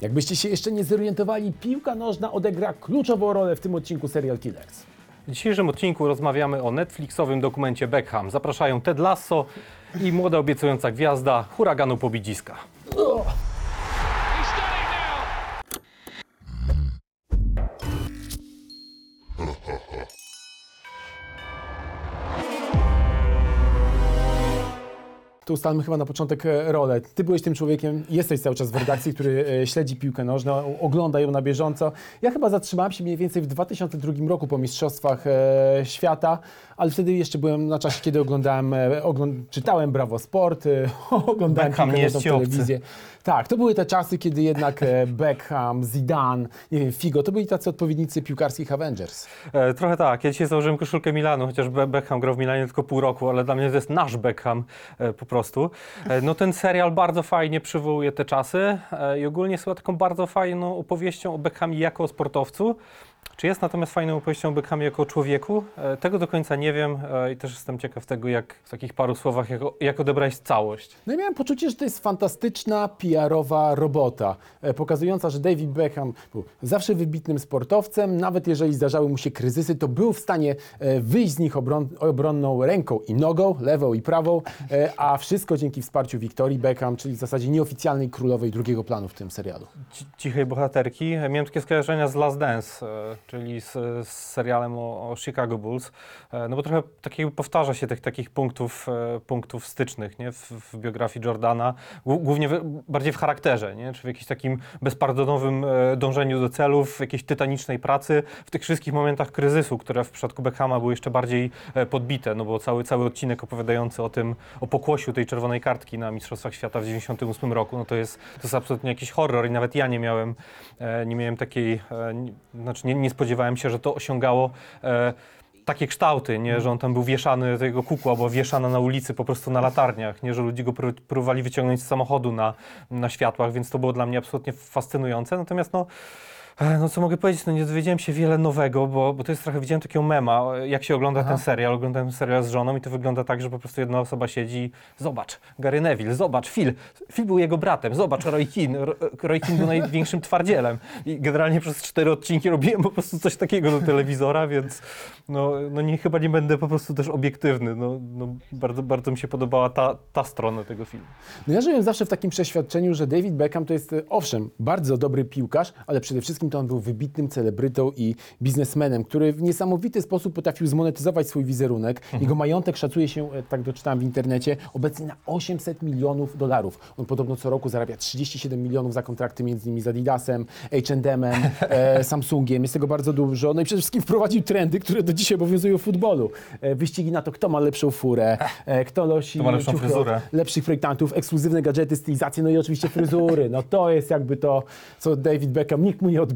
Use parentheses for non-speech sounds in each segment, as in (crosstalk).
Jakbyście się jeszcze nie zorientowali, piłka nożna odegra kluczową rolę w tym odcinku Serial Killers. W dzisiejszym odcinku rozmawiamy o Netflixowym dokumencie Beckham. Zapraszają Ted Lasso i młoda obiecująca gwiazda huraganu Pobidziska. Tu ustalmy chyba na początek e, rolę. Ty byłeś tym człowiekiem, jesteś cały czas w redakcji, który e, śledzi piłkę nożną, ogląda ją na bieżąco. Ja chyba zatrzymałem się mniej więcej w 2002 roku po Mistrzostwach e, Świata, ale wtedy jeszcze byłem na czasie, kiedy oglądałem, ogląd czytałem Brawo Sport, (laughs) oglądałem Beckham piłkę nożną w obcy. telewizję. Tak, to były te czasy, kiedy jednak Beckham, Zidane, nie wiem, Figo, to byli tacy odpowiednicy piłkarskich Avengers. E, trochę tak, ja dzisiaj założyłem koszulkę Milanu, chociaż Be- Beckham grał w Milanie tylko pół roku, ale dla mnie to jest nasz Beckham po prostu. E, no ten serial bardzo fajnie przywołuje te czasy e, i ogólnie jest taką bardzo fajną opowieścią o Beckhamie jako o sportowcu. Czy jest natomiast fajną opowieścią o Beckhamie jako człowieku? E, tego do końca nie wiem e, i też jestem ciekaw tego, jak w takich paru słowach, jak, jak odebrać całość. No i miałem poczucie, że to jest fantastyczna PR-owa robota, e, pokazująca, że David Beckham był zawsze wybitnym sportowcem, nawet jeżeli zdarzały mu się kryzysy, to był w stanie wyjść z nich obron obronną ręką i nogą, lewą i prawą, a wszystko dzięki wsparciu Victorii Beckham, czyli w zasadzie nieoficjalnej królowej drugiego planu w tym serialu. ci- cichej bohaterki. Miałem takie skojarzenia z Last Dance, czyli z, z serialem o, o Chicago Bulls, e, no bo trochę takiego powtarza się tych takich punktów, e, punktów stycznych nie? W, w biografii Jordana, Głó- głównie w, bardziej w charakterze, nie? czy w jakimś takim bezpardonowym e, dążeniu do celów, w jakiejś tytanicznej pracy, w tych wszystkich momentach kryzysu, które w przypadku Beckhama były jeszcze bardziej podbite, no bo cały, cały odcinek opowiadający o tym, o pokłosiu tej czerwonej kartki na Mistrzostwach Świata w 98 roku, no to jest, to jest absolutnie jakiś horror i nawet ja nie miałem, nie miałem takiej, e, nie, znaczy nie, nie spodziewałem się, że to osiągało e, takie kształty, nie, że on tam był wieszany, tego kukła była wieszana na ulicy po prostu na latarniach, nie, że ludzie go pró- próbowali wyciągnąć z samochodu na, na światłach, więc to było dla mnie absolutnie fascynujące. Natomiast no, no co mogę powiedzieć, no nie dowiedziałem się wiele nowego, bo, bo to jest trochę, widziałem takiego mema, jak się ogląda ten serial, oglądałem serial z żoną i to wygląda tak, że po prostu jedna osoba siedzi i zobacz, Gary Neville, zobacz, Phil, Phil był jego bratem, zobacz, Roy Keane, Ro- Roy Keane był największym twardzielem. I generalnie przez cztery odcinki robiłem po prostu coś takiego do telewizora, więc no, no nie, chyba nie będę po prostu też obiektywny, no, no bardzo, bardzo mi się podobała ta, ta strona tego filmu. No ja żyłem zawsze w takim przeświadczeniu, że David Beckham to jest, e, owszem, bardzo dobry piłkarz, ale przede wszystkim to on był wybitnym celebrytą i biznesmenem, który w niesamowity sposób potrafił zmonetyzować swój wizerunek. Jego majątek szacuje się, e, tak doczytałem w internecie, obecnie na 800 milionów dolarów. On podobno co roku zarabia 37 milionów za kontrakty między innymi z Adidasem, H&M-em, e, (laughs) Samsungiem. Jest tego bardzo dużo. No i przede wszystkim wprowadził trendy, które do dzisiaj obowiązują w futbolu. E, wyścigi na to, kto ma lepszą furę, e, kto nosi ma lepszą ciuchy fryzurę. lepszych projektantów, ekskluzywne gadżety, stylizacje, no i oczywiście fryzury. No to jest jakby to, co David Beckham nikt mu nie odbierze.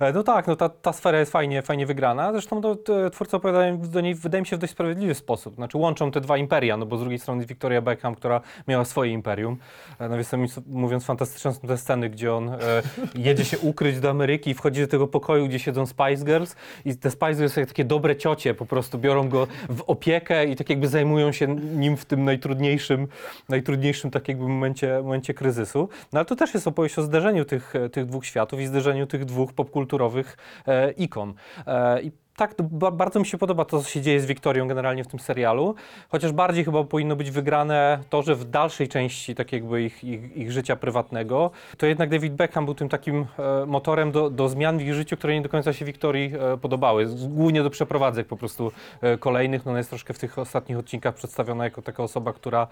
E, No tak, no ta, ta sfera jest fajnie, fajnie wygrana. Zresztą no, twórcy opowiadają do niej, wydaje mi się, w dość sprawiedliwy sposób. Znaczy łączą te dwa imperia, no bo z drugiej strony Victoria Beckham, która miała swoje imperium. E, No to mi- mówiąc fantastyczne są te sceny, gdzie on e, (laughs) jedzie się ukryć do Ameryki i wchodzi do tego pokoju, gdzie siedzą Spice Girls i te Spice Girls jak takie dobre ciocie po prostu biorą go w opiekę i tak jakby zajmują się nim w tym najtrudniejszym, najtrudniejszym tak jakby momencie, momencie kryzysu. No ale to też jest opowieść o zderzeniu tych, tych dwóch światów i zderzeniu tych dwóch popkulturowych e, ikon. E, I tak, bardzo mi się podoba to, co się dzieje z Wiktorią generalnie w tym serialu, chociaż bardziej chyba powinno być wygrane to, że w dalszej części tak jakby ich, ich, ich życia prywatnego, to jednak David Beckham był tym takim e, motorem do, do zmian w ich życiu, które nie do końca się Wiktorii e, podobały. Z- Głównie do przeprowadzek po prostu e, kolejnych. No ona jest troszkę w tych ostatnich odcinkach przedstawiona jako taka osoba, która,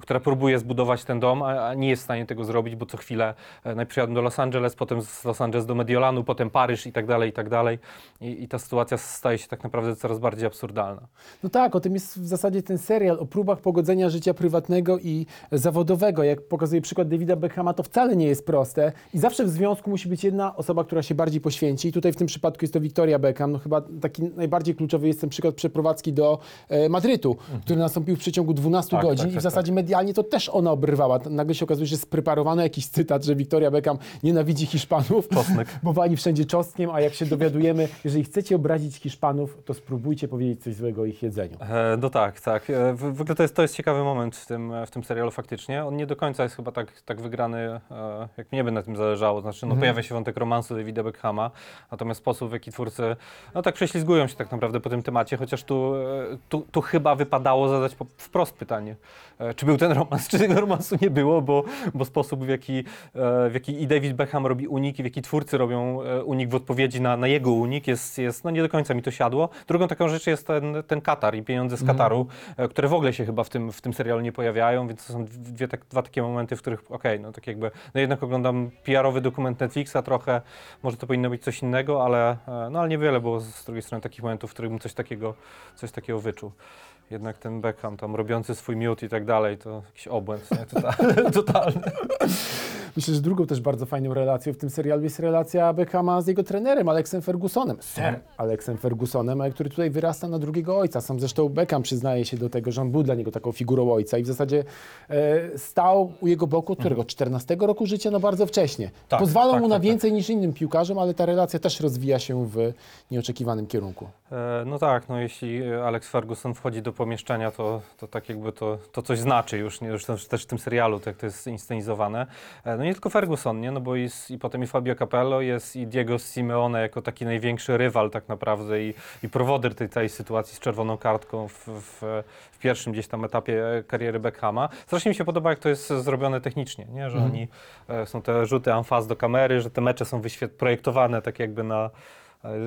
która próbuje zbudować ten dom, a, a nie jest w stanie tego zrobić, bo co chwilę e, najpierw jadą do Los Angeles, potem z Los Angeles do Mediolanu, potem Paryż i tak dalej, i tak dalej. I, i ta sytuacja staje się tak naprawdę coraz bardziej absurdalna. No tak, o tym jest w zasadzie ten serial, o próbach pogodzenia życia prywatnego i zawodowego. Jak pokazuje przykład Davida Beckhama, to wcale nie jest proste i zawsze w związku musi być jedna osoba, która się bardziej poświęci. I tutaj w tym przypadku jest to Victoria Beckham. No chyba taki najbardziej kluczowy jest ten przykład przeprowadzki do e, Madrytu, który nastąpił w przeciągu 12 Tak, godzin tak, i w tak, zasadzie medialnie to też ona obrywała. Nagle się okazuje, że spreparowano jakiś cytat, że Victoria Beckham nienawidzi Hiszpanów, Czosnek. (laughs) bo wali wszędzie czosnkiem, a jak się dowiadujemy, jeżeli chcecie obrazić Hiszpanów, to spróbujcie powiedzieć coś złego o ich jedzeniu. E, No tak, tak. E, W, w ogóle to jest, to jest ciekawy moment w tym, w tym serialu faktycznie. On nie do końca jest chyba tak, tak wygrany, e, jak mnie by na tym zależało. Znaczy, no, pojawia się wątek romansu Davida Beckhama, natomiast sposób, w jaki twórcy no tak prześlizgują się tak naprawdę po tym temacie, chociaż tu, e, tu, tu chyba wypadało zadać po, wprost pytanie, e, czy był ten romans, (laughs) czy tego romansu nie było, bo, bo sposób, w jaki, e, w jaki i David Beckham robi unik, i w jaki twórcy robią e, unik w odpowiedzi na, na jego unik, jest, jest, no nie do końca mi to siadło. Drugą taką rzecz jest ten, ten Katar i pieniądze z Kataru, e, które w ogóle się chyba w tym, w tym serialu nie pojawiają, więc to są dwie, tak, dwa takie momenty, w których okej, no tak jakby, no jednak oglądam PR-owy dokument Netflixa trochę, może to powinno być coś innego, ale, e, no ale niewiele było z drugiej strony takich momentów, w których bym coś takiego, coś takiego wyczuł. Jednak ten Beckham tam robiący swój miód i tak dalej, to jakiś obłęd, nie? Totalny. (laughs) totalny. Myślę, że drugą też bardzo fajną relacją w tym serialu jest relacja Beckhama z jego trenerem, Alexem Fergusonem. Sir Alexem Fergusonem, ale który tutaj wyrasta na drugiego ojca. Sam zresztą Beckham przyznaje się do tego, że on był dla niego taką figurą ojca i w zasadzie e, stał u jego boku którego? 14 roku życia? No bardzo wcześnie. Tak, Pozwala tak, mu na tak, więcej niż innym piłkarzom, ale ta relacja też rozwija się w nieoczekiwanym kierunku. E, No tak, no jeśli Alex Ferguson wchodzi do pomieszczenia, to, to tak jakby to, to coś znaczy już, nie? już też- w tym serialu, tak to jest inscenizowane. E, No nie tylko Ferguson, nie? No bo jest i potem i Fabio Capello, jest i Diego Simeone jako taki największy rywal tak naprawdę i, i prowodyr tej całej sytuacji z czerwoną kartką w, w, w pierwszym gdzieś tam etapie e, kariery Beckhama. Strasznie mi się podoba, jak to jest zrobione technicznie, nie? Że oni, e, są te rzuty amfaz do kamery, że te mecze są projektowane tak jakby na,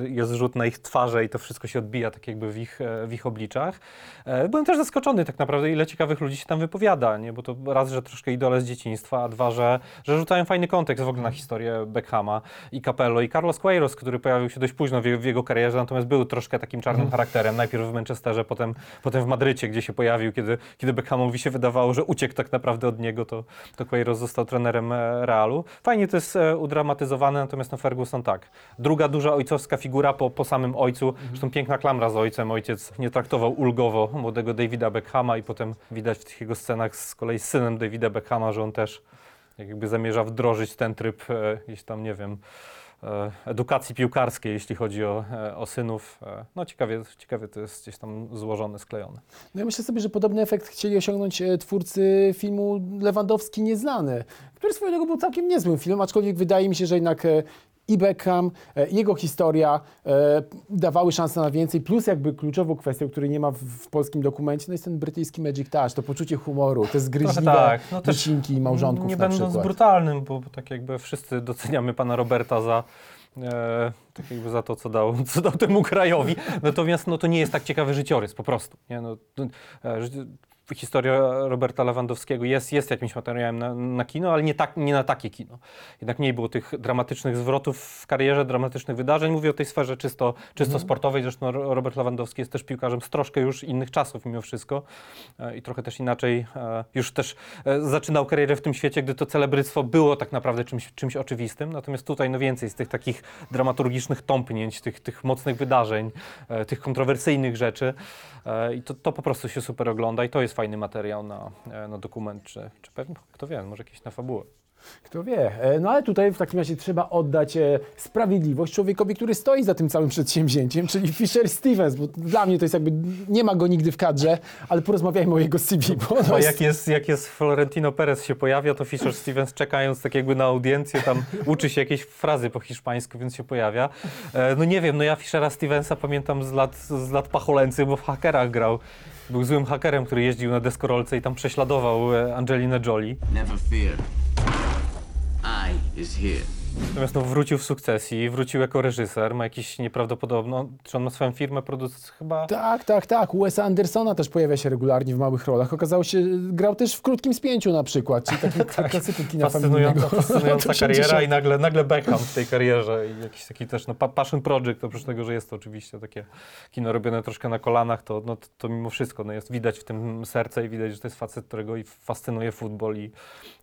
jest rzut na ich twarze i to wszystko się odbija tak jakby w ich, e, w ich obliczach. E, Byłem też zaskoczony tak naprawdę, ile ciekawych ludzi się tam wypowiada, nie? bo to raz, że troszkę idole z dzieciństwa, a dwa, że, że rzucają fajny kontekst w ogóle na historię Beckhama i Capello i Carlos Queiroz, który pojawił się dość późno w jego, w jego karierze, natomiast był troszkę takim czarnym charakterem, najpierw w Manchesterze, potem, potem w Madrycie, gdzie się pojawił, kiedy, kiedy Beckhamowi się wydawało, że uciekł tak naprawdę od niego, to, to Queiroz został trenerem e, Realu. Fajnie to jest e, udramatyzowane, natomiast no Ferguson tak. Druga duża ojcowska figura po, po samym ojcu, zresztą piękna klamra z ojcem, ojciec nie traktował ulgowo młodego Davida Beckhama i potem widać w tych jego scenach z kolei z synem Davida Beckhama, że on też jakby zamierza wdrożyć ten tryb e, gdzieś tam, nie wiem, e, edukacji piłkarskiej, jeśli chodzi o, e, o synów. E, no ciekawie, ciekawie to jest gdzieś tam złożone, sklejone. No ja myślę sobie, że podobny efekt chcieli osiągnąć e, twórcy filmu Lewandowski Nieznany, który swoją drogą był całkiem niezłym filmem, aczkolwiek wydaje mi się, że jednak e, i Beckham, e, i jego historia e, dawały szansę na więcej, plus jakby kluczową kwestią, której nie ma w, polskim dokumencie, no jest ten brytyjski magic touch, to poczucie humoru, te zgryźliwe tak, no wycinki małżonków Nie będąc przykład. brutalnym, bo tak jakby wszyscy doceniamy pana Roberta za, e, tak jakby za to, co dał, (laughs) co dał temu krajowi. Natomiast no, to nie jest tak ciekawy życiorys po prostu. Nie? No, e, Historia Roberta Lewandowskiego jest, jest jakimś materiałem na, na kino, ale nie, tak, nie na takie kino. Jednak mniej było tych dramatycznych zwrotów w karierze, dramatycznych wydarzeń. Mówię o tej sferze czysto, czysto sportowej. Zresztą Ro- Robert Lewandowski jest też piłkarzem z troszkę już innych czasów mimo wszystko e, i trochę też inaczej. e, Już też e, zaczynał karierę w tym świecie, gdy to celebryctwo było tak naprawdę czymś, czymś oczywistym. Natomiast tutaj no więcej z tych takich dramaturgicznych tąpnięć, tych, tych mocnych wydarzeń, tych kontrowersyjnych rzeczy. I to, to po prostu się super ogląda i to jest fajny materiał na, e, na dokument, czy, czy pewnie, kto wie, może jakieś na fabułę. Kto wie. E, No ale tutaj w takim razie trzeba oddać e, sprawiedliwość człowiekowi, który stoi za tym całym przedsięwzięciem, czyli Fisher Stevens, bo dla mnie to jest jakby, nie ma go nigdy w kadrze, ale porozmawiajmy o jego CV, bo jest jak jest, jak jest Florentino Perez się pojawia, to Fisher Stevens czekając tak jakby na audiencję, tam uczy się jakieś frazy po hiszpańsku, więc się pojawia. No nie wiem, no ja Fishera Stevensa pamiętam z lat, z lat pacholęcych, bo w hakerach grał. Był złym hakerem, który jeździł na deskorolce i tam prześladował e, Angelinę Jolie. Never fear. I is here. Natomiast no, wrócił w sukcesji, wrócił jako reżyser, ma jakiś nieprawdopodobno, czy on ma swoją firmę produc chyba... Tak, tak, tak. Wesa Andersona też pojawia się regularnie w małych rolach. Okazało się, grał też w krótkim spięciu na przykład, czyli taki (laughs) klasyku kina Fascynująca, fascynująca (laughs) kariera 80. i nagle, nagle Beckham w tej karierze i jakiś taki też no, pa- passion project, oprócz tego, że jest to oczywiście takie kino robione troszkę na kolanach, to, no, to, to mimo wszystko no, jest widać w tym serce i widać, że to jest facet, którego i fascynuje futbol i,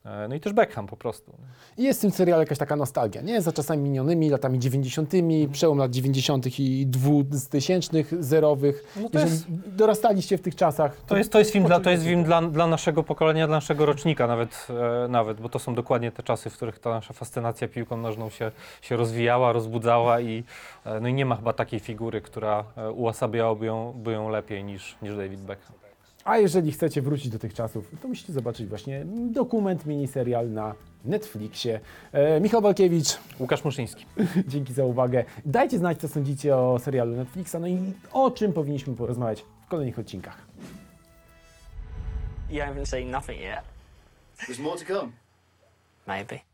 e, no i też Beckham po prostu. I jest w tym serialu jakaś taka nostalgia nostalgia, nie? Za czasami minionymi, latami 90., przełom lat 90. i 2000 zerowych. No to Jeżeli jest- dorastaliście w tych czasach, To jest, to jest film, dla, to jest film dla, dla naszego pokolenia, dla naszego rocznika nawet, e, nawet, bo to są dokładnie te czasy, w których ta nasza fascynacja piłką nożną się, się rozwijała, rozbudzała i, e, no i nie ma chyba takiej figury, która e, uosabiałaby ją, by ją lepiej niż, niż David Beckham. A jeżeli chcecie wrócić do tych czasów, to musicie zobaczyć właśnie dokument, miniserial na Netflixie. E, Michał Walkiewicz, Łukasz Muszyński. (laughs) dzięki za uwagę. Dajcie znać, co sądzicie o serialu Netflixa, no i o czym powinniśmy porozmawiać w kolejnych odcinkach. You haven't seen nothing yet. There's more to come. Maybe.